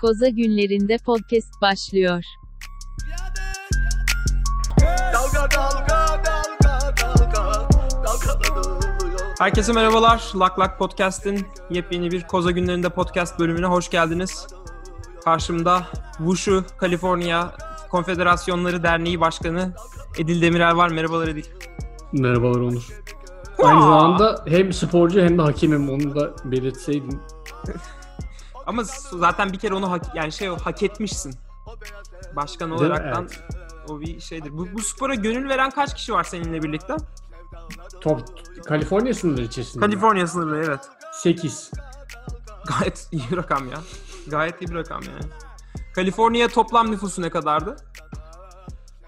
Koza günlerinde podcast başlıyor. Dalga dalga dalga dalga. Herkese merhabalar. Lak Lak Podcast'in yepyeni bir Koza Günlerinde podcast bölümüne hoş geldiniz. Karşımda Wushu Kaliforniya Konfederasyonları Derneği Başkanı Edil Demirel var. Merhabalar Edil. Merhabalar Onur. Aynı zamanda hem sporcu hem de hakemim onu da belirtseydim. Ama zaten bir kere onu hak, yani şey hak etmişsin. Başkan Değil mi? olaraktan o bir şeydir. Bu, bu spora gönül veren kaç kişi var seninle birlikte? Top Kaliforniya sınırları içerisinde. Kaliforniya sınırlı evet. 8. Gayet iyi rakam ya. Gayet iyi bir rakam yani. Kaliforniya toplam nüfusu ne kadardı?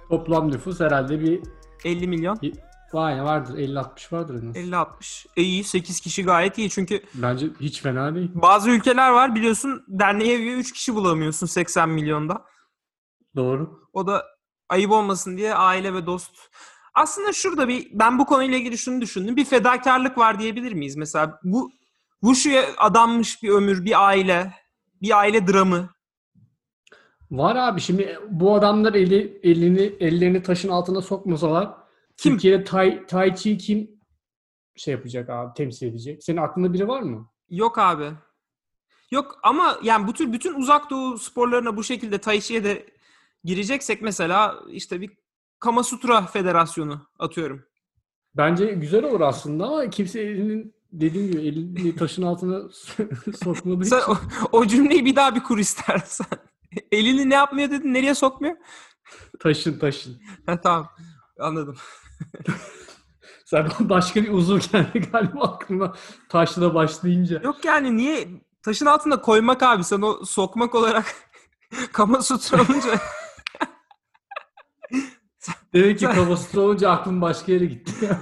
Toplam nüfus herhalde bir 50 milyon. Vay vardır 50-60 vardır en az. 50-60. E iyi 8 kişi gayet iyi çünkü Bence hiç fena değil. bazı ülkeler var biliyorsun derneğe üye 3 kişi bulamıyorsun 80 milyonda. Doğru. O da ayıp olmasın diye aile ve dost. Aslında şurada bir ben bu konuyla ilgili şunu düşündüm. Bir fedakarlık var diyebilir miyiz? Mesela bu Wushu'ya adanmış bir ömür, bir aile, bir aile dramı. Var abi şimdi bu adamlar eli elini ellerini taşın altına sokmasalar Kim? Türkiye'de Tai, tai Chi kim şey yapacak abi temsil edecek? Senin aklında biri var mı? Yok abi. Yok ama yani bu tür bütün uzak doğu sporlarına bu şekilde Tai Chi'ye de gireceksek mesela işte bir Kama Sutra Federasyonu atıyorum. Bence güzel olur aslında ama kimse elinin dediğim gibi elini taşın altına sokmadığı Sen için. o, o cümleyi bir daha bir kur istersen. Elini ne yapmıyor dedin? Nereye sokmuyor? Taşın taşın. Ha, tamam. Anladım. Sen başka bir uzuv geldi galiba aklıma taşla başlayınca. Yok yani niye taşın altında koymak abi sen o sokmak olarak kama sutra olunca Demek ki kafası olunca aklım başka yere gitti.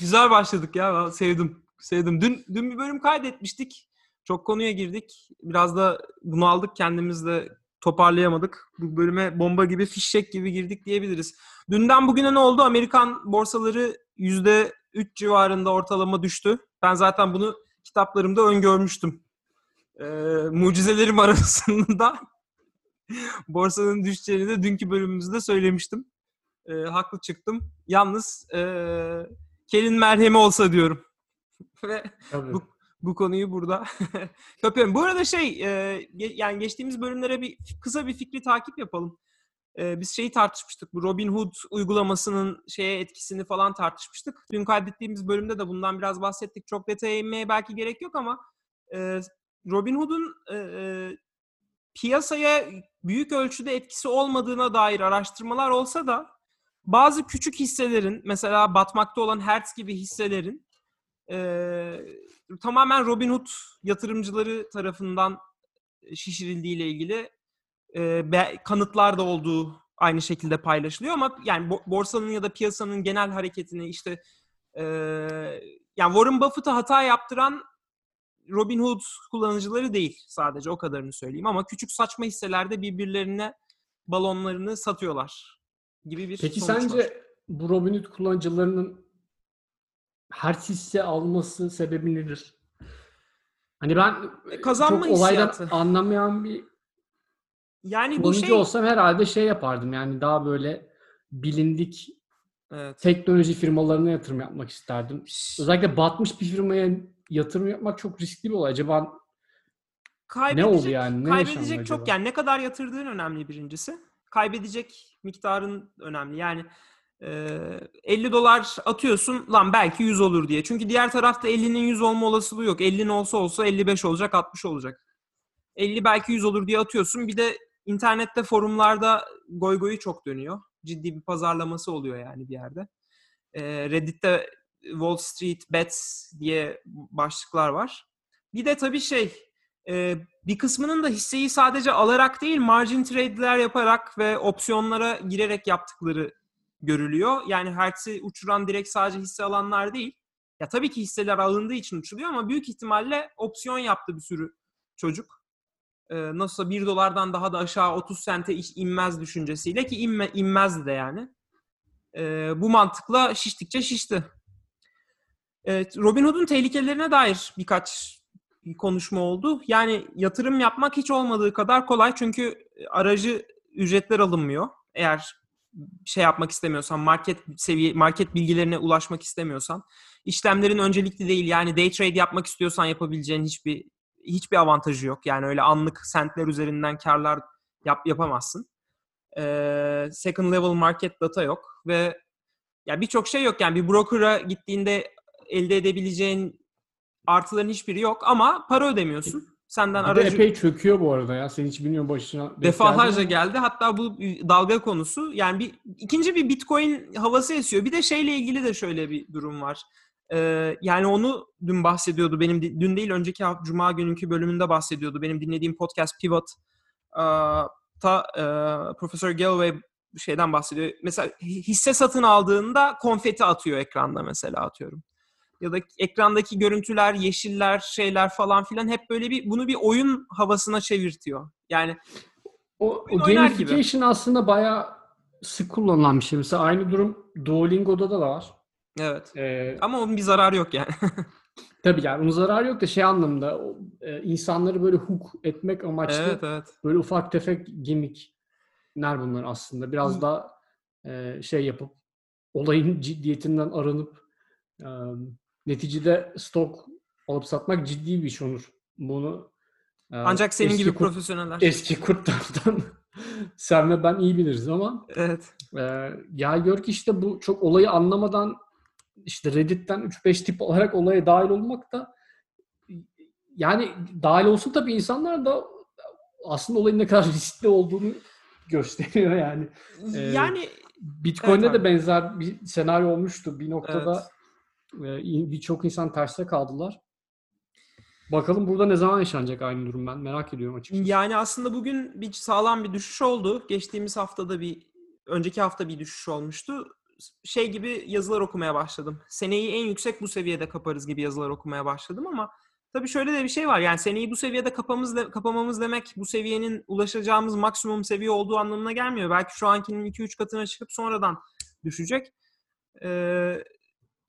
güzel başladık ya sevdim. Sevdim. Dün dün bir bölüm kaydetmiştik. Çok konuya girdik. Biraz da bunu aldık kendimiz de toparlayamadık. Bu bölüme bomba gibi fişek gibi girdik diyebiliriz. Dünden bugüne ne oldu? Amerikan borsaları %3 civarında ortalama düştü. Ben zaten bunu kitaplarımda öngörmüştüm. Ee, mucizelerim arasında borsanın düşeceğini de dünkü bölümümüzde söylemiştim. Ee, haklı çıktım. Yalnız ee, kelin merhemi olsa diyorum. Ve Tabii. Bu- bu konuyu burada kapıyorum. Bu arada şey e, yani geçtiğimiz bölümlere bir kısa bir fikri takip yapalım. E, biz şeyi tartışmıştık. Bu Robin Hood uygulamasının şeye etkisini falan tartışmıştık. Dün kaydettiğimiz bölümde de bundan biraz bahsettik. Çok detaya inmeye belki gerek yok ama e, Robin Hood'un e, e, piyasaya büyük ölçüde etkisi olmadığına dair araştırmalar olsa da bazı küçük hisselerin mesela batmakta olan Hertz gibi hisselerin e, tamamen Robinhood yatırımcıları tarafından şişirildiği ile ilgili e, be- kanıtlar da olduğu aynı şekilde paylaşılıyor ama yani bo- borsanın ya da piyasanın genel hareketini işte e, yani Warren Buffett'a hata yaptıran Robinhood kullanıcıları değil sadece o kadarını söyleyeyim ama küçük saçma hisselerde birbirlerine balonlarını satıyorlar gibi bir Peki sonuç var. sence bu Robinhood kullanıcılarının her hisse alması sebebi nedir? Hani ben E, kazanma çok olaydan hissiyatı. anlamayan bir yani bu şey olsam herhalde şey yapardım yani daha böyle bilindik evet. teknoloji firmalarına yatırım yapmak isterdim. Özellikle batmış bir firmaya yatırım yapmak çok riskli bir olay. Acaba kaybedecek, oldu yani? Ne kaybedecek çok acaba? yani ne kadar yatırdığın önemli birincisi. Kaybedecek miktarın önemli. Yani 50 dolar atıyorsun lan belki 100 olur diye. Çünkü diğer tarafta 50'nin 100 olma olasılığı yok. 50'nin olsa olsa 55 olacak 60 olacak. 50 belki 100 olur diye atıyorsun. Bir de internette forumlarda goy goyu çok dönüyor. Ciddi bir pazarlaması oluyor yani bir yerde. Reddit'te Wall Street Bets diye başlıklar var. Bir de tabii şey bir kısmının da hisseyi sadece alarak değil margin trade'ler yaparak ve opsiyonlara girerek yaptıkları görülüyor. Yani Hertz'i uçuran direkt sadece hisse alanlar değil. Ya tabii ki hisseler alındığı için uçuluyor ama büyük ihtimalle opsiyon yaptı bir sürü çocuk. Ee, nasılsa 1 dolardan daha da aşağı 30 sente inmez düşüncesiyle ki inme, inmezdi de yani. Ee, bu mantıkla şiştikçe şişti. Evet, Robin Hood'un tehlikelerine dair birkaç bir konuşma oldu. Yani yatırım yapmak hiç olmadığı kadar kolay çünkü aracı ücretler alınmıyor. Eğer şey yapmak istemiyorsan, market seviye market bilgilerine ulaşmak istemiyorsan, işlemlerin öncelikli değil. Yani day trade yapmak istiyorsan yapabileceğin hiçbir hiçbir avantajı yok. Yani öyle anlık sentler üzerinden karlar yap, yapamazsın. Ee, second level market data yok ve ya birçok şey yok. Yani bir broker'a gittiğinde elde edebileceğin artıların hiçbiri yok ama para ödemiyorsun. Senden Bir de aracı epey çöküyor bu arada ya. Sen hiç bilmiyorum başına. defalarca geldi. Hatta bu dalga konusu yani bir ikinci bir Bitcoin havası esiyor. Bir de şeyle ilgili de şöyle bir durum var. Ee, yani onu dün bahsediyordu. Benim dün değil önceki hafta Cuma gününkü bölümünde bahsediyordu. Benim dinlediğim podcast Pivot ta e, Profesör Galloway şeyden bahsediyor. Mesela hi- hisse satın aldığında konfeti atıyor ekranda mesela atıyorum. Ya da ekrandaki görüntüler, yeşiller, şeyler falan filan hep böyle bir bunu bir oyun havasına çevirtiyor. Yani O, o gamification aslında bayağı sık kullanılan bir şey. Mesela aynı durum Duolingo'da da var. evet. Ee, Ama onun bir zararı yok yani. tabii yani onun zararı yok da şey anlamda o, e, insanları böyle hook etmek amaçlı evet evet. böyle ufak tefek gimmickler bunlar aslında. Biraz Hı. daha e, şey yapıp olayın ciddiyetinden arınıp e, neticede stok alıp satmak ciddi bir iş olur. Bunu e, Ancak senin gibi kurt- profesyoneller. eski kurtlardan sen ve ben iyi biliriz ama Evet. ee, gel gör ki işte bu çok olayı anlamadan işte Reddit'ten 3-5 tip olarak olaya dahil olmak da yani dahil olsun tabii insanlar da aslında olayın ne kadar riskli olduğunu gösteriyor yani. Ee, yani Bitcoin'de Evet de benzer bir senaryo olmuştu. Bir noktada e, birçok insan terste kaldılar. Bakalım burada ne zaman yaşanacak aynı durum ben merak ediyorum açıkçası. yani aslında bugün bir sağlam bir düşüş oldu. Geçtiğimiz haftada bir önceki hafta bir düşüş olmuştu. Şey gibi yazılar okumaya başladım. Seneyi en yüksek bu seviyede kaparız gibi yazılar okumaya başladım ama tabii şöyle de bir şey var. Yani seneyi bu seviyede kapamız de, kapamamız demek bu seviyenin ulaşacağımız maksimum seviye olduğu anlamına gelmiyor. Belki şu ankinin 2-3 katına çıkıp sonradan düşecek. Ee,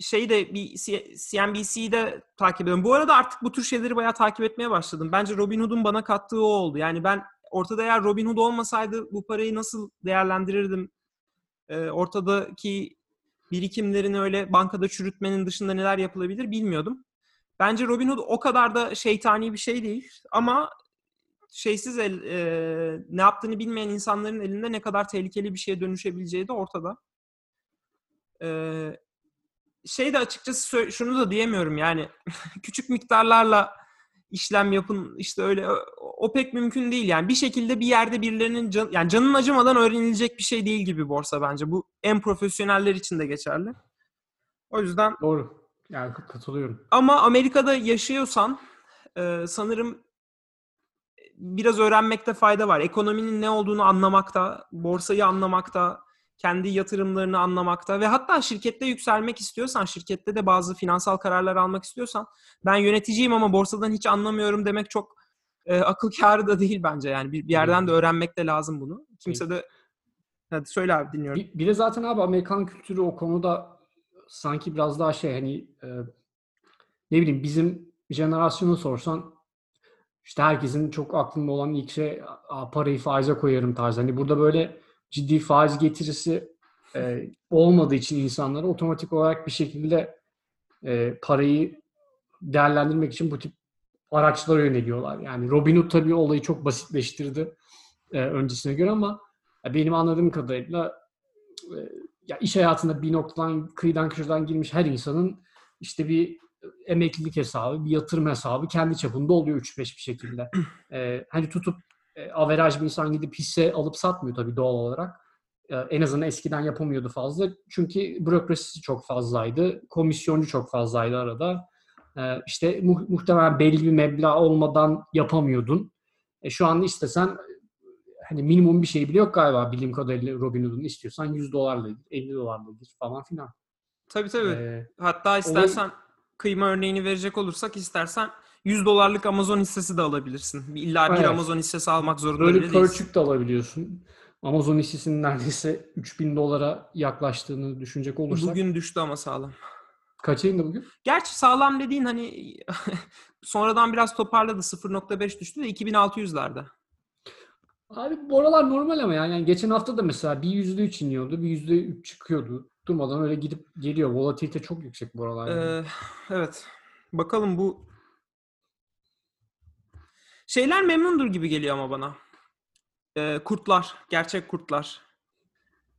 şey de bir C- CNBC'de takip ediyorum. Bu arada artık bu tür şeyleri bayağı takip etmeye başladım. Bence Robinhood'un bana kattığı o oldu. Yani ben ortada eğer Robinhood olmasaydı bu parayı nasıl değerlendirirdim? Ee, ortadaki birikimlerini öyle bankada çürütmenin dışında neler yapılabilir bilmiyordum. Bence Robinhood o kadar da şeytani bir şey değil. Ama şeysiz el, e, ne yaptığını bilmeyen insanların elinde ne kadar tehlikeli bir şeye dönüşebileceği de ortada. Ee, şey de açıkçası şunu da diyemiyorum yani küçük miktarlarla işlem yapın işte öyle o, o pek mümkün değil yani bir şekilde bir yerde birilerinin can, yani canın acımadan öğrenilecek bir şey değil gibi borsa bence bu en profesyoneller için de geçerli. O yüzden Doğru. Yani katılıyorum. ama Amerika'da yaşıyorsan e, sanırım biraz öğrenmekte fayda var. Ekonominin ne olduğunu anlamakta, borsayı anlamakta, kendi yatırımlarını anlamakta ve hatta şirkette yükselmek istiyorsan, şirkette de bazı finansal kararlar almak istiyorsan ben yöneticiyim ama borsadan hiç anlamıyorum demek çok e, akıl kârı da değil bence yani. Bir, bir yerden de öğrenmek de lazım bunu. Kimse de Hadi söyle abi dinliyorum. Bir, bir de zaten abi Amerikan kültürü o konuda sanki biraz daha şey hani e, ne bileyim bizim jenerasyonu sorsan işte herkesin çok aklında olan ilk şey "Aa, parayı faize koyarım tarzı. Hani burada böyle ciddi faiz getirisi e, olmadığı için insanlara otomatik olarak bir şekilde e, parayı değerlendirmek için bu tip araçlara yöneliyorlar. Yani Robinhood tabii olayı çok basitleştirdi e, öncesine göre ama ya benim anladığım kadarıyla e, ya iş hayatında bir noktadan kıyıdan köşeden girmiş her insanın işte bir emeklilik hesabı, bir yatırım hesabı kendi çapında oluyor 3-5 bir şekilde. E, hani tutup e, averaj bir insan gidip hisse alıp satmıyor tabii doğal olarak. E, en azından eskiden yapamıyordu fazla. Çünkü bürokrasisi çok fazlaydı. Komisyoncu çok fazlaydı arada. E, işte mu- muhtemelen belli bir meblağ olmadan yapamıyordun. E, şu anda istesen hani minimum bir şey bile yok galiba bildiğim kadarıyla Robinhood'un istiyorsan 100 dolarla gir, 50 dolarla falan filan. Tabii tabii. Ee, Hatta istersen kıyma örneğini verecek olursak istersen 100 dolarlık Amazon hissesi de alabilirsin. İlla bir Evet. Amazon hissesi almak zorunda böyle bile değilsin. de alabiliyorsun. Amazon hissesinin neredeyse 3000 dolara yaklaştığını düşünecek olursak Bugün düştü ama sağlam. Kaç yayında bugün? Gerçi sağlam dediğin hani sonradan biraz toparladı. 0.5 düştü de 2600'lerde. Abi bu aralar normal ama yani. yani geçen hafta da mesela bir yüzde üç iniyordu, bir yüzde üç çıkıyordu. Durmadan öyle gidip geliyor. Volatilite çok yüksek bu aralar. yani. Ee, evet. Bakalım bu şeyler memnundur gibi geliyor ama bana. Ee, kurtlar, gerçek kurtlar.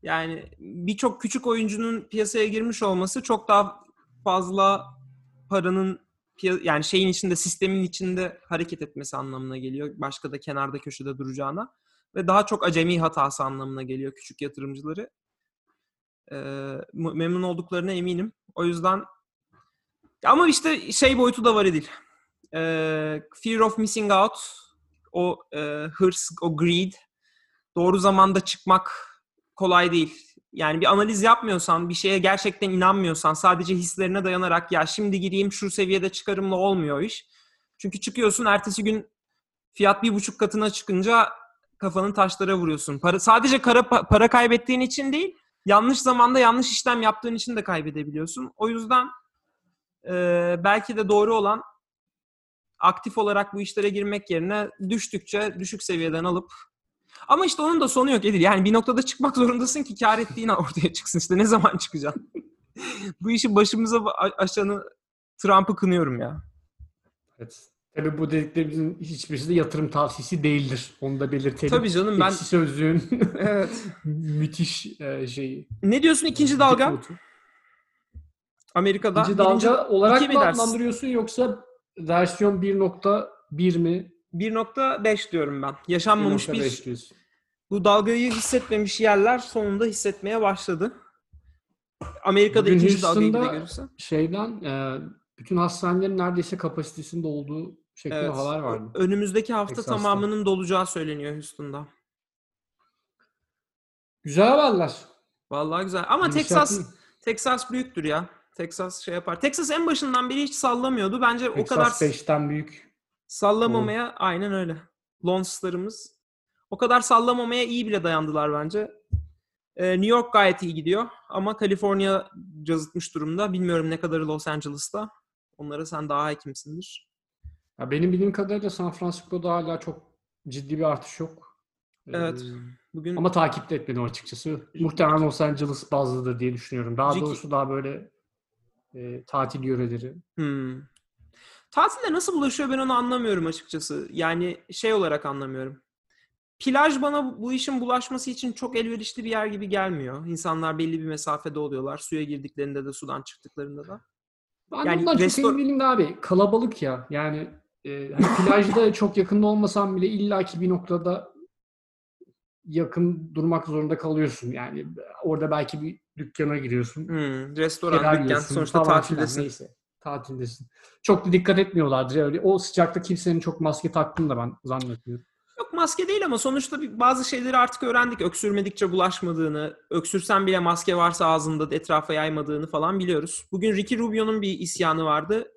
Yani birçok küçük oyuncunun piyasaya girmiş olması çok daha fazla paranın yani şeyin içinde, sistemin içinde hareket etmesi anlamına geliyor. Başka da kenarda köşede duracağına. Ve daha çok acemi hatası anlamına geliyor küçük yatırımcıları. Ee, memnun olduklarına eminim. O yüzden ama işte şey boyutu da var Edil. Ee, fear of missing out, o e, hırs, o greed, doğru zamanda çıkmak kolay değil. Yani bir analiz yapmıyorsan, bir şeye gerçekten inanmıyorsan, sadece hislerine dayanarak ya şimdi gireyim şu seviyede çıkarımla olmuyor iş. Çünkü çıkıyorsun ertesi gün fiyat bir buçuk katına çıkınca kafanın taşlara vuruyorsun. Para, sadece kara, para kaybettiğin için değil, yanlış zamanda yanlış işlem yaptığın için de kaybedebiliyorsun. O yüzden e, belki de doğru olan aktif olarak bu işlere girmek yerine düştükçe düşük seviyeden alıp ama işte onun da sonu yok Edil. Yani bir noktada çıkmak zorundasın ki kar ettiğin ortaya çıksın. İşte ne zaman çıkacaksın? bu işi başımıza aşanı Trump'ı kınıyorum ya. Evet. Tabii bu dediklerimizin hiçbirisi de yatırım tavsiyesi değildir. Onu da belirtelim. Tabii canım ben Ekşi sözlüğün evet. müthiş e, şeyi. Ne diyorsun ikinci dalga? Amerika'da İkinci birinci- dalga olarak iki mi mı adlandırıyorsun yoksa versiyon 1.1 mi? 1.5 diyorum ben. Yaşanmamış 1.5 bir diyorsun. bu dalgayı hissetmemiş yerler sonunda hissetmeye başladı. Amerika'da Bugün ikinci dalgayı Houston'da görürse. Şeyden e, bütün hastanelerin neredeyse kapasitesinde olduğu şeklinde Evet. haber vardı. Önümüzdeki hafta Texas'ta. tamamının dolacağı söyleniyor Houston'da. Güzel haberler. Vallahi güzel. Ama Texas. Texas büyüktür ya. Texas şey yapar. Texas en başından beri hiç sallamıyordu. Bence o kadar Texas 5'ten büyük. sallamamaya aynen öyle. Lons'larımız o kadar sallamamaya iyi bile dayandılar bence. Ee, New York gayet iyi gidiyor ama Kaliforniya cazıtmış durumda. Bilmiyorum ne kadarı Los Angeles'ta. Onlara sen daha hakimsindir. Ya benim bildiğim kadarıyla San Francisco'da hala çok ciddi bir artış yok. Evet. Ee, Bugün ama takip etmedim açıkçası. Muhtemelen Los Angeles bazlıdır diye düşünüyorum. Daha doğrusu daha böyle e, tatil yöreleri. Hmm. Tatile nasıl bulaşıyor ben onu anlamıyorum açıkçası. Yani şey olarak anlamıyorum. Plaj bana bu- işin bulaşması için çok elverişli bir yer gibi gelmiyor. İnsanlar belli bir mesafede oluyorlar. Suya girdiklerinde de sudan çıktıklarında da. Ben Yani ondan restor- çok emin değilim de abi. Kalabalık ya. Yani e, hani plajda çok yakında olmasam bile illaki bir noktada yakın durmak zorunda kalıyorsun. Yani orada belki bir dükkana giriyorsun. Hmm, restoran, dükkan sonuçta falan filan. tatildesin. Neyse. Tatildesin. Çok da dikkat etmiyorlardır. Öyle o sıcakta kimsenin çok maske taktığını da ben zannetmiyorum. Yok maske değil ama sonuçta bazı şeyleri artık öğrendik. Öksürmedikçe bulaşmadığını, öksürsen bile maske varsa ağzında etrafa yaymadığını falan biliyoruz. Bugün Ricky Rubio'nun bir isyanı vardı.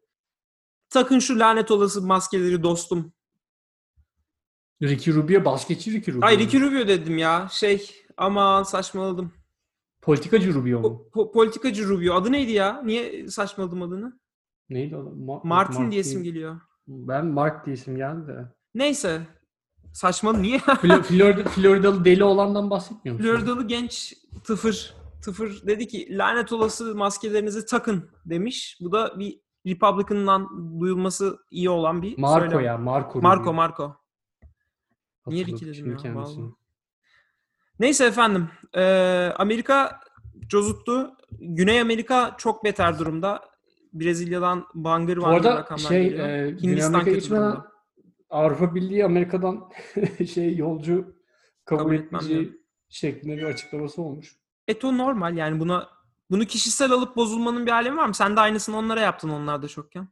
Takın şu lanet olası maskeleri dostum. Ricky Rubio, basketçi Ricky Rubio. Ay Ricky Rubio dedim ya. Şey aman saçmaladım. Politikacı Rubio mu? Po- po- politikacı Rubio. Adı neydi ya? Niye saçmaladım adını? Neydi o? Ma- Martin Mark diyesim değil. geliyor. Ben Mark diye isim geldi de. Neyse. Saçmalı niye? Flo- Florida, Floridalı deli olandan bahsetmiyor musun? Floridalı genç tıfır tıfır dedi ki lanet olası maskelerinizi takın demiş. Bu da bir Republican'dan duyulması iyi olan bir Marco söylem. ya. Marco. Marco. Marco. Niye Ricky dedim ya, kendisini. vallahi. Neyse efendim. eee, Amerika cozuttu. Güney Amerika çok beter durumda. Brezilya'dan bangır arada rakamlar şey, geliyor. e, Hindistan kötü geçmeden durumda. Avrupa Birliği Amerika'dan şey yolcu kabul, Kabul etmeyeceği şeklinde bir açıklaması olmuş. Eto normal yani buna bunu kişisel alıp bozulmanın bir alemi var mı? Sen de aynısını onlara yaptın onlar da çokken.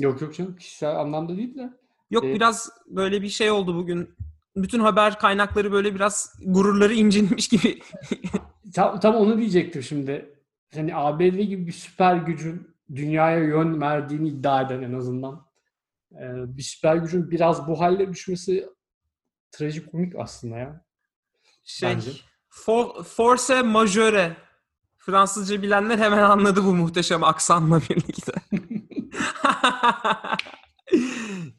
Yok yok canım kişisel anlamda değil de. Yok Ee, biraz böyle bir şey oldu bugün. Bütün haber kaynakları böyle biraz gururları incinmiş gibi. Tam, tam onu diyecektim şimdi. Hani ABD gibi bir süper gücün dünyaya yön verdiğini iddia eden en azından e, bir süper gücün biraz bu hale düşmesi trajikomik aslında ya. Şey, Bence. for, force majeure. Fransızca bilenler hemen anladı bu muhteşem aksanla birlikte.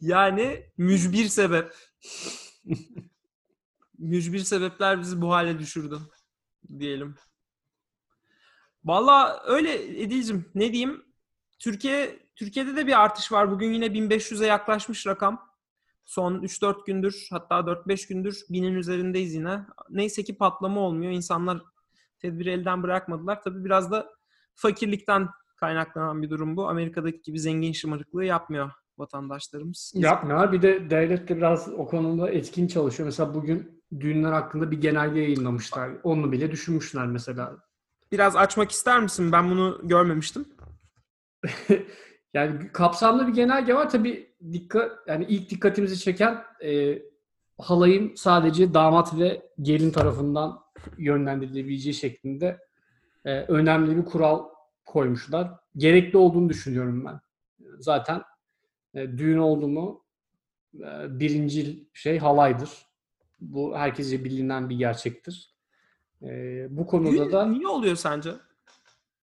yani mücbir sebep. mücbir sebepler bizi bu hale düşürdü diyelim. Valla öyle Edil'cim ne diyeyim? Türkiye Türkiye'de de bir artış var. Bugün yine 1500'e yaklaşmış rakam. Son 3-4 gündür hatta 4-5 gündür binin üzerindeyiz yine. Neyse ki patlama olmuyor. İnsanlar tedbiri elden bırakmadılar. Tabii biraz da fakirlikten kaynaklanan bir durum bu. Amerika'daki gibi zengin şımarıklığı yapmıyor vatandaşlarımız. Yapmıyorlar. Bir de devlet de biraz o konuda etkin çalışıyor. Mesela bugün düğünler hakkında bir genelge yayınlamışlar. Onu bile düşünmüşler mesela. Biraz açmak ister misin? Ben bunu görmemiştim. yani kapsamlı bir genelge var. Tabii dikkat yani ilk dikkatimizi çeken e, halayın sadece damat ve gelin tarafından yönlendirilebileceği şeklinde e, önemli bir kural koymuşlar. Gerekli olduğunu düşünüyorum ben. Zaten e, düğün oldu mu e, birincil şey halaydır. Bu herkese bilinen bir gerçektir. E, bu konuda Düğün da niye oluyor sence?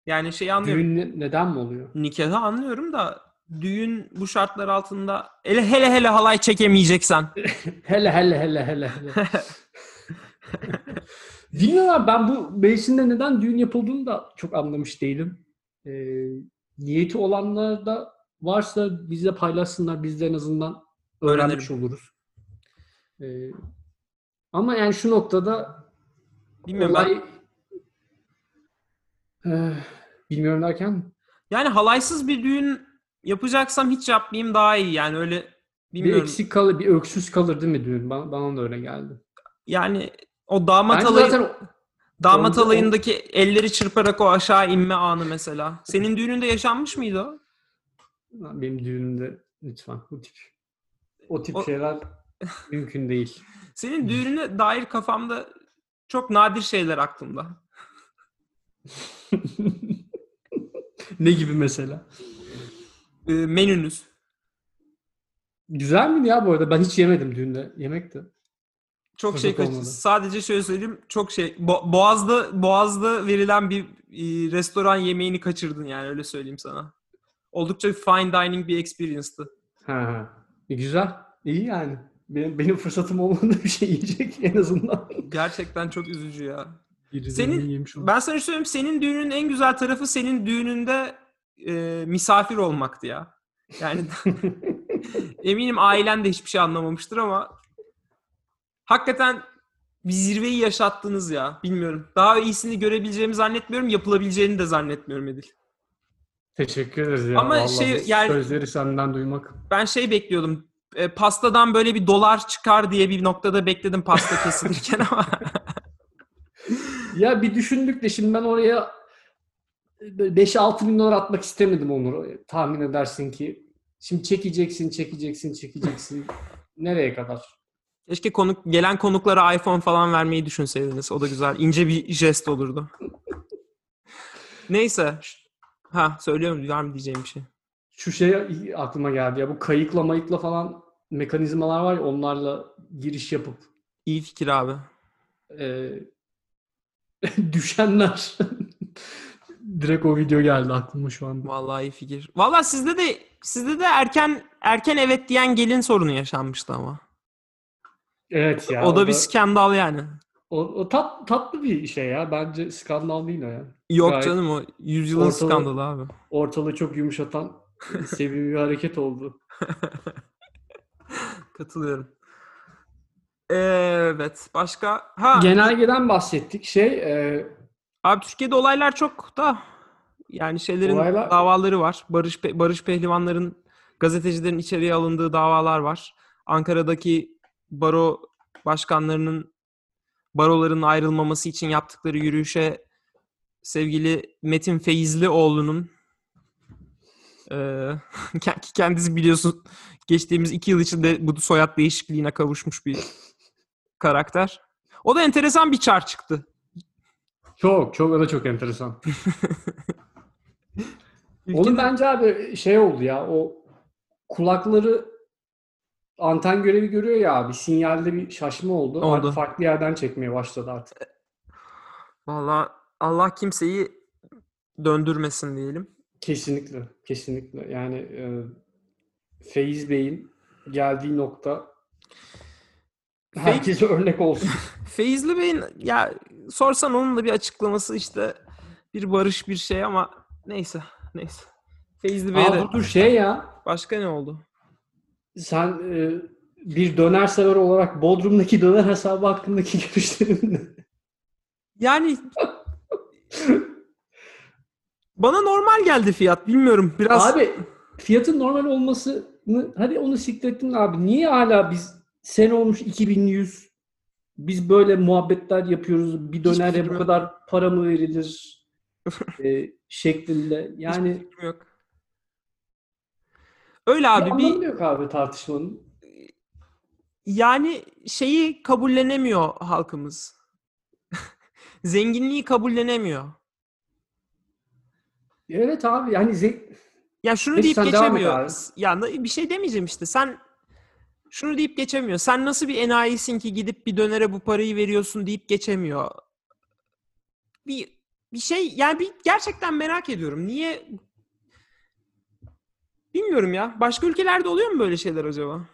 Yani şey anlıyorum. düğün ne- neden mi oluyor? Nikahı anlıyorum da düğün bu şartlar altında hele hele hele halay çekemeyeceksen. Hele hele hele hele. Bilmiyorum abi, ben bu mevsimde neden düğün yapıldığını da çok anlamış değilim. Ee, niyeti olanlar da varsa bizle paylaşsınlar. Biz de en azından öğrenmiş oluruz. Ee, ama yani şu noktada Bilmiyorum olay... ben. Eh, bilmiyorum derken Yani halaysız bir düğün yapacaksam hiç yapmayayım daha iyi yani öyle bir bilmiyorum. eksik kalır, bir öksüz kalır değil mi düğün? Bana, bana da öyle geldi. Yani o damat Bence alayı, zaten damat alayındaki elleri çırparak o aşağı inme anı mesela. Senin düğününde yaşanmış mıydı o? Benim düğünümde lütfen o tip o tip O- şeyler mümkün değil. Senin düğününe dair kafamda çok nadir şeyler aklımda. ne gibi mesela? Ee, menünüz. Güzel miydi ya bu arada? Ben hiç yemedim düğünde. Yemekti. Çok Fırsat şey kaç- olmadı. Sadece şöyle söyleyeyim. Çok şey. Bo- Boğaz'da Boğaz'da verilen bir e, restoran yemeğini kaçırdın yani öyle söyleyeyim sana. Oldukça fine dining bir experience'tı. Ha. E, güzel. İyi yani. Benim, benim fırsatım olmadı bir şey yiyecek en azından. Gerçekten çok üzücü ya. Senin-. Ben sana söyleyeyim. Senin düğünün en güzel tarafı senin düğününde e, misafir olmaktı ya. Yani eminim ailen de hiçbir şey anlamamıştır ama hakikaten bir zirveyi yaşattınız ya. Bilmiyorum. Daha iyisini görebileceğimi zannetmiyorum. Yapılabileceğini de zannetmiyorum Edil. Teşekkür ederiz ya. Ama Vallahi şey, yani- Sözleri senden duymak. Ben şey bekliyordum. E, pastadan böyle bir dolar çıkar diye bir noktada bekledim pasta kesilirken ama Ya bir düşündük de şimdi ben oraya 5-6 bin dolar atmak istemedim Onur. Tahmin edersin ki. Şimdi çekeceksin, çekeceksin, çekeceksin. Nereye kadar? keşke konuk gelen konuklara iPhone falan vermeyi düşünseydiniz. O da güzel. ince bir jest olurdu. Neyse. Ha söylüyorum var mı diyeceğim bir şey. Şu şey aklıma geldi ya. Bu kayıkla mayıkla falan mekanizmalar var ya onlarla giriş yapıp İyi fikir abi. e, düşenler. Direkt o video geldi aklıma şu anda. Vallahi iyi fikir. Vallahi sizde de sizde de erken erken evet diyen gelin sorunu yaşanmıştı ama. Evet ya. o da bir skandal yani. O, o tat, tatlı bir şey ya. Bence skandal değil o ya. Yok Gayet canım o yüzyılın ortalığı- skandalı abi. Ortalığı çok yumuşatan sevimli bir hareket oldu. Katılıyorum. Evet. Başka? Ha. Genelgeden bahsettik. Şey e, Abi Türkiye'de olaylar çok da yani şeylerin Olaylar- davaları var. Barış Pe- Barış Pehlivanların gazetecilerin içeriye alındığı davalar var. Ankara'daki baro başkanlarının baroların ayrılmaması için yaptıkları yürüyüşe sevgili Metin Feyizlioğlu'nun ki kendisi biliyorsun geçtiğimiz iki yıl içinde bu soyad değişikliğine kavuşmuş bir karakter. O da enteresan bir çar çıktı. çok çok o da çok enteresan. Ülkenin- bence abi şey oldu ya o kulakları anten görevi görüyor ya abi sinyalde bir şaşma oldu. Oldu. Artık farklı yerden çekmeye başladı artık. Valla Allah kimseyi döndürmesin diyelim. Kesinlikle, kesinlikle. Yani e, Feyiz Bey'in geldiği nokta herkese örnek olsun. Feyzli Bey'in ya sorsan onun da bir açıklaması işte bir barış bir şey ama neyse neyse. Feyzli Bey'e Aa, de dur, dur şey ya, başka ne oldu? Sen e, bir döner sever olarak Bodrum'daki döner hesabı hakkındaki görüşlerin ne? Yani bana normal geldi fiyat. Bilmiyorum. Biraz Abi fiyatın normal olmasını hadi onu siklettin abi. Niye hala biz sene olmuş 2100 biz böyle muhabbetler yapıyoruz. Bir dönere bu kadar para mı verilir e, şeklinde. Yani yok. Öyle abi bir bir anlamı yok abi tartışmanın. yani şeyi kabullenemiyor halkımız. Zenginliği kabullenemiyor. Evet abi yani ze- Ya şunu Neyse, deyip geçemiyor. Ya bir şey demeyeceğim işte. Sen şunu deyip geçemiyor. Sen nasıl bir enayisin ki gidip bir dönere bu parayı veriyorsun deyip geçemiyor. Bir bir şey yani bir gerçekten merak ediyorum. Niye Bilmiyorum ya. Başka ülkelerde oluyor mu böyle şeyler acaba?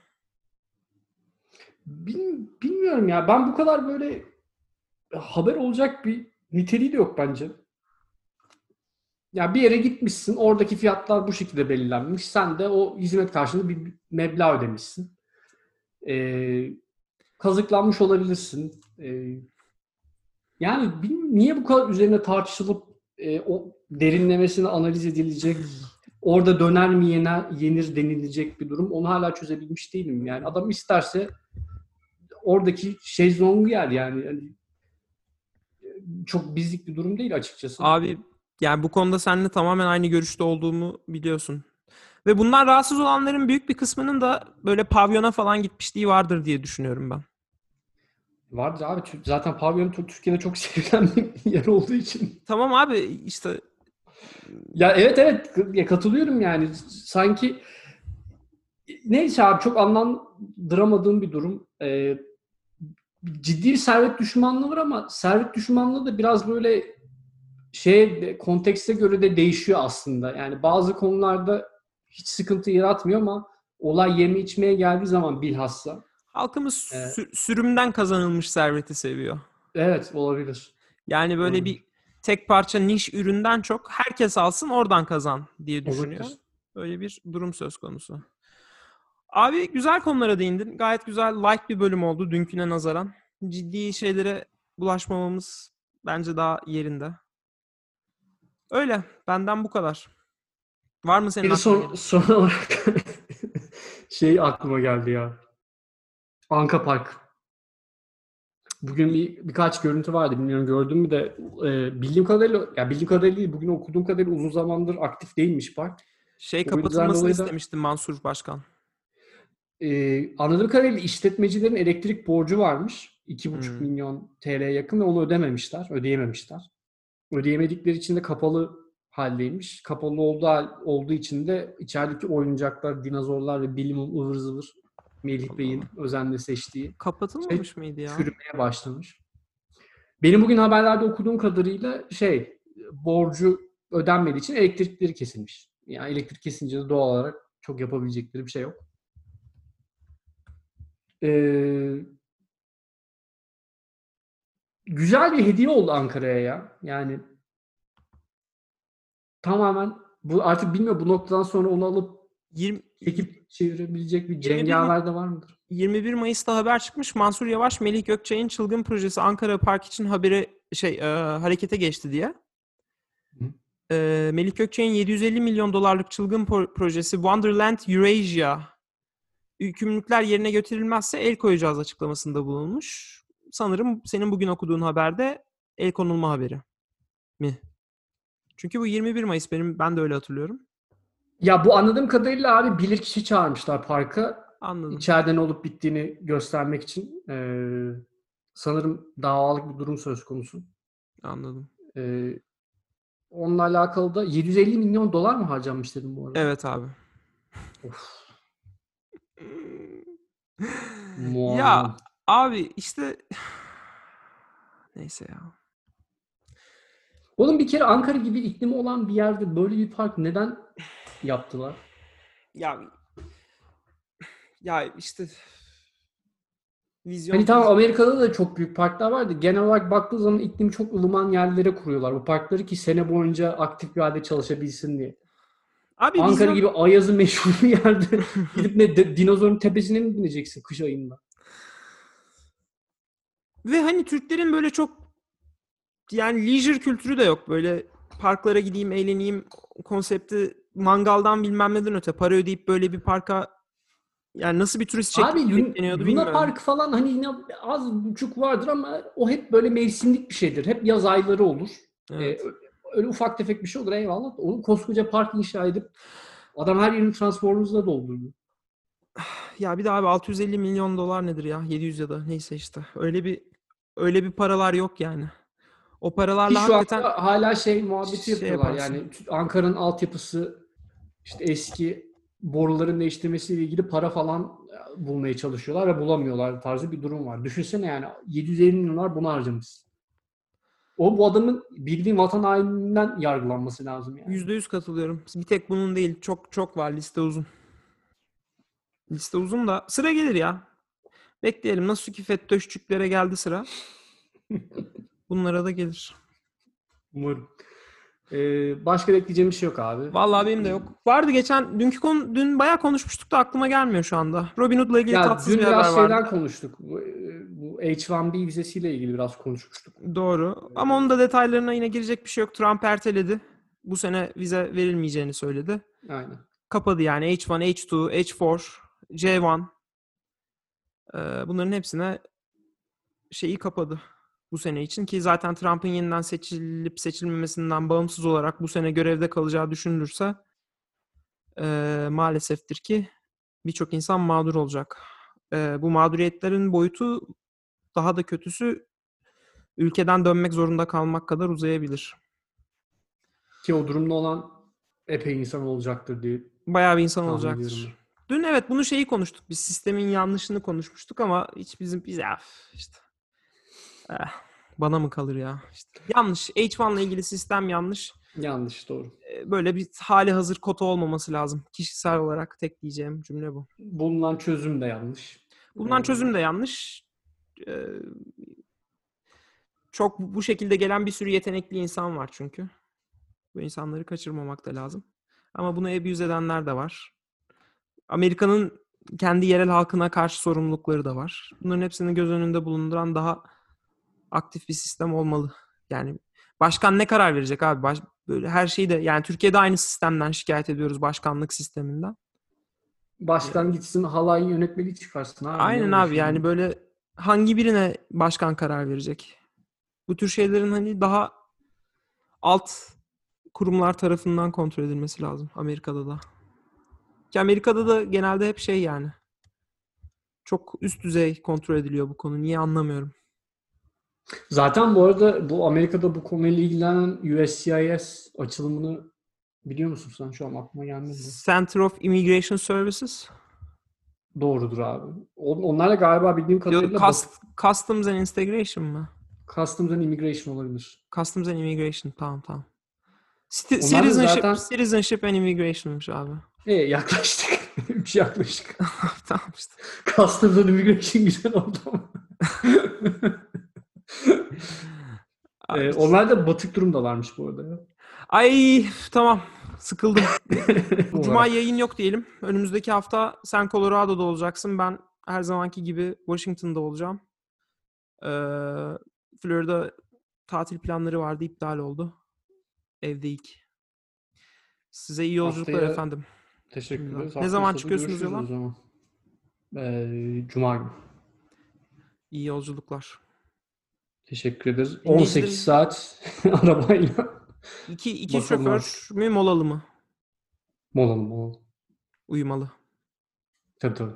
bil- bilmiyorum ya ben bu kadar böyle haber olacak bir niteliği de yok bence. Ya bir yere gitmişsin, oradaki fiyatlar bu şekilde belirlenmiş. Sen de o hizmet karşılığında bir meblağ ödemişsin. Ee, kazıklanmış olabilirsin. Ee, yani niye bu kadar üzerine tartışılıp e, o derinlemesine analiz edilecek, orada döner mi yener, yenir denilecek bir durum. Onu hala çözebilmiş değilim. Yani adam isterse oradaki şezlongu yer yani. Yani çok bizlik bir durum değil açıkçası. Abi yani bu konuda seninle tamamen aynı görüşte olduğumu biliyorsun. Ve bundan rahatsız olanların büyük bir kısmının da böyle pavyona falan gitmişliği vardır diye düşünüyorum ben. Vardır abi. Zaten pavyon Tür- Türkiye'de çok sevilen bir yer olduğu için. Tamam abi işte Ya evet evet ya katılıyorum yani. Sanki neyse abi çok anlandıramadığım bir durum. Ee, ciddi bir servet düşmanlığı var ama servet düşmanlığı da biraz böyle şey kontekste göre de değişiyor aslında. Yani bazı konularda hiç sıkıntı yaratmıyor ama olay yeme içmeye geldiği zaman bilhassa. halkımız Evet. sü- sürümden kazanılmış serveti seviyor. Evet olabilir. Yani böyle Olabilir. bir tek parça niş üründen çok herkes alsın oradan kazan diye düşünüyor. Olabilir. Böyle bir durum söz konusu. Abi güzel konulara değindin. Gayet güzel light bir bölüm oldu dünküne nazaran. Ciddi şeylere bulaşmamamız bence daha yerinde. Öyle. Benden bu kadar. Var mı senin Bir son, son olarak şey aklıma geldi ya. Anka Park. Bugün bir, birkaç görüntü vardı. Bilmiyorum gördün mü de e, bildiğim kadarıyla ya bildiğim kadarıyla değil, bugün okuduğum kadarıyla uzun zamandır aktif değilmiş park. Şey kapatılmasını da- istemişti Mansur Başkan. E, anladığım kadarıyla işletmecilerin elektrik borcu varmış. 2,5 Hmm. milyon TL'ye yakın ve onu ödememişler. Ödeyememişler. Ödeyemedikleri için de kapalı haldeymiş. Kapalı olduğu, olduğu için de içerideki oyuncaklar, dinozorlar ve bilimum ıvır zıvır Melih Bey'in özenle seçtiği Kapatılmamış mıydı ya? çürümeye başlamış. Benim bugün haberlerde okuduğum kadarıyla şey borcu ödenmediği için elektrikleri kesilmiş. Yani elektrik kesince de doğal olarak çok yapabilecekleri bir şey yok. Ee, güzel bir hediye oldu Ankara'ya ya. Yani tamamen bu artık bilmiyorum bu noktadan sonra onu alıp 20, ekip çevirebilecek bir 21 cengaver de var mıdır? 21 Mayıs'ta haber çıkmış. Mansur Yavaş, Melih Gökçe'nin çılgın projesi Ankara Park için haberi şey e, harekete geçti diye. Hı. E, Melih Gökçe'nin 750 milyon dolarlık çılgın pro- projesi Wonderland Eurasia yükümlülükler yerine götürülmezse el koyacağız açıklamasında bulunmuş. Sanırım senin bugün okuduğun haberde el konulma haberi mi? Çünkü bu 21 Mayıs benim ben de öyle hatırlıyorum. Ya bu anladığım kadarıyla abi bilirkişi çağırmışlar parka. Anladım. İçeride ne olup bittiğini göstermek için. Ee, sanırım davalık bir durum söz konusu. Anladım. Ee, onunla alakalı da 750 milyon dolar mı harcanmış dedim bu arada? Evet abi. Of, ya abi işte neyse ya. Oğlum bir kere Ankara gibi iklimi olan bir yerde böyle bir park neden yaptılar? Ya ya işte vizyon Hani tamam Amerika'da da çok büyük parklar vardı. Genel olarak baktığı zaman iklimi çok ılıman yerlere kuruyorlar bu parkları ki sene boyunca aktif bir halde çalışabilsin diye. Abi Ankara vizyon- gibi ayazı meşhur bir yerde gidip ne de- dinozorun tepesine mi bineceksin kış ayında? Ve hani Türklerin böyle çok yani leisure kültürü de yok. Böyle parklara gideyim, eğleneyim konsepti mangaldan bilmem neden öte para ödeyip böyle bir parka yani nasıl bir turist şekli Abi Luna. Park falan hani yine az buçuk vardır ama o hep böyle mevsimlik bir şeydir. Hep yaz ayları olur. Evet. Ee, öyle ufak tefek bir şey olur eyvallah. Onu koskoca park inşa edip adam her yerini Transformers'la doldurdu. Ya bir de abi 650 milyon dolar nedir ya? 700 ya da neyse işte. Öyle bir öyle bir paralar yok yani. O Ki paralarla şu hakikaten hala şey muhabbeti şey yapıyorlar. yaparsın. Yani Ankara'nın altyapısı işte eski boruların değiştirmesiyle ilgili para falan bulmaya çalışıyorlar ve bulamıyorlar tarzı bir durum var. Düşünsene yani 750 milyonlar buna harcamış. O bu adamın bildiğin vatan haininden yargılanması lazım yani. %100 katılıyorum. Bir tek bunun değil. Çok çok var. Liste uzun. Liste uzun da sıra gelir ya. Bekleyelim. Nasıl ki FETÖ'şçüklere geldi sıra. Bunlara da gelir. Umarım. Ee, başka da ekleyeceğim bir şey yok abi. Vallahi benim de yok. Vardı geçen dünkü konu dün bayağı konuşmuştuk da aklıma gelmiyor şu anda. Robin Hood'la ilgili Ya tatsız dün bir haber biraz şeyden vardı. konuştuk. Bu, e, bu H1B vizesiyle ilgili biraz konuşmuştuk. Doğru. Ama onun da detaylarına yine girecek bir şey yok. Trump erteledi. Bu sene vize verilmeyeceğini söyledi. Aynen. Kapadı yani H1, H2, H4, J1. Ee, bunların hepsine şeyi kapadı bu sene için ki zaten Trump'ın yeniden seçilip seçilmemesinden bağımsız olarak bu sene görevde kalacağı düşünülürse ee, maaleseftir ki birçok insan mağdur olacak. Ee, bu mağduriyetlerin boyutu daha da kötüsü ülkeden dönmek zorunda kalmak kadar uzayabilir. Ki o durumda olan epey insan olacaktır diye Bayağı bir insan olacaktır. ediyorum. Dün evet bunu şeyi konuştuk. Biz sistemin yanlışını konuşmuştuk ama hiç bizim biz ya işte eh, bana mı kalır ya? İşte yanlış. H1 ile ilgili sistem yanlış. Yanlış doğru. Eh, Böyle bir hali hazır kota olmaması lazım. Kişisel olarak tek diyeceğim cümle bu. Bulunan çözüm de yanlış. Bulunan Ee, çözüm de yanlış. Ee, Çok bu şekilde gelen bir sürü yetenekli insan var çünkü. Bu insanları kaçırmamak da lazım. Ama bunu abuse edenler de var. Amerika'nın kendi yerel halkına karşı sorumlulukları da var. Bunların hepsini göz önünde bulunduran daha aktif bir sistem olmalı. Yani başkan ne karar verecek abi? Baş, böyle her şeyi de yani Türkiye'de aynı sistemden şikayet ediyoruz başkanlık sisteminden. Başkan gitsin halay yönetmeliği çıkarsın abi. Aynen Ne abi yani böyle hangi birine başkan karar verecek? Bu tür şeylerin hani daha alt kurumlar tarafından kontrol edilmesi lazım Amerika'da da. Ki Amerika'da da genelde hep şey yani. Çok üst düzey kontrol ediliyor bu konu. Niye anlamıyorum. Zaten bu arada bu Amerika'da bu konuyla ilgilenen USCIS açılımını biliyor musun sen? Şu an aklıma gelmedi. Center of Immigration Services. Doğrudur abi. On- Onlarla galiba bildiğim kadarıyla Cust- Customs and Integration mı? Customs and Immigration olabilir. Customs and Immigration. Tamam tamam. Da Citizenship, zaten- Citizenship and Immigration'mış abi. E yaklaştık. şey yaklaştık. tamam işte. Customs and Immigration güzel oldu ama. Ee, onlar da batık durumdalarmış bu arada ya. Ay tamam. Sıkıldım. Cuma yayın yok diyelim. Önümüzdeki hafta sen Colorado'da olacaksın. Ben her zamanki gibi Washington'da olacağım. Ee, Florida tatil planları vardı. iptal oldu. Evdeyik. Size iyi yolculuklar Haftaya- efendim. Teşekkür ederiz. Ne Hafta zaman çıkıyorsunuz yola? Ee, Cuma günü. İyi yolculuklar. Teşekkür ederiz. Dinleyicilerin- 18 saat arabayla. İki, iki Bakalım şoför mü molalı mı? Molalı molalı. Uyumalı. Tabii tabii.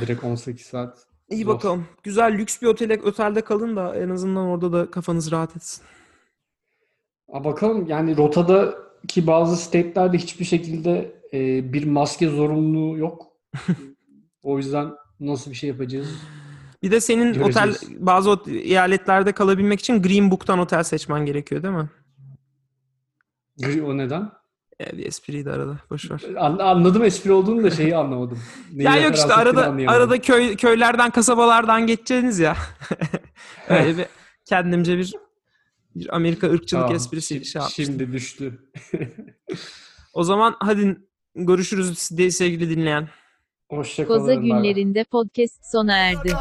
Direkt 18 saat. İyi Zor. bakalım. Güzel lüks bir otele, otelde kalın da en azından orada da kafanız rahat etsin. Aa, bakalım yani rotadaki bazı state'lerde hiçbir şekilde e, bir maske zorunluluğu yok. o yüzden nasıl bir şey yapacağız? Bir de senin Göreceğiz. otel bazı ot- eyaletlerde kalabilmek için Green Book'tan otel seçmen gerekiyor değil mi? O neden? E, bir espriydi arada. Boş ver. An- anladım espri olduğunu da şeyi anlamadım. Ya yok işte arada arada köy köylerden kasabalardan geçeceğiniz ya. Öyle bir kendimce bir bir Amerika ırkçılık Tamam, esprisi şi- şey yapmıştım. Şimdi düştü. O zaman hadi görüşürüz sevgili dinleyen. Hoşçakalın. Koza günlerinde podcast sona erdi.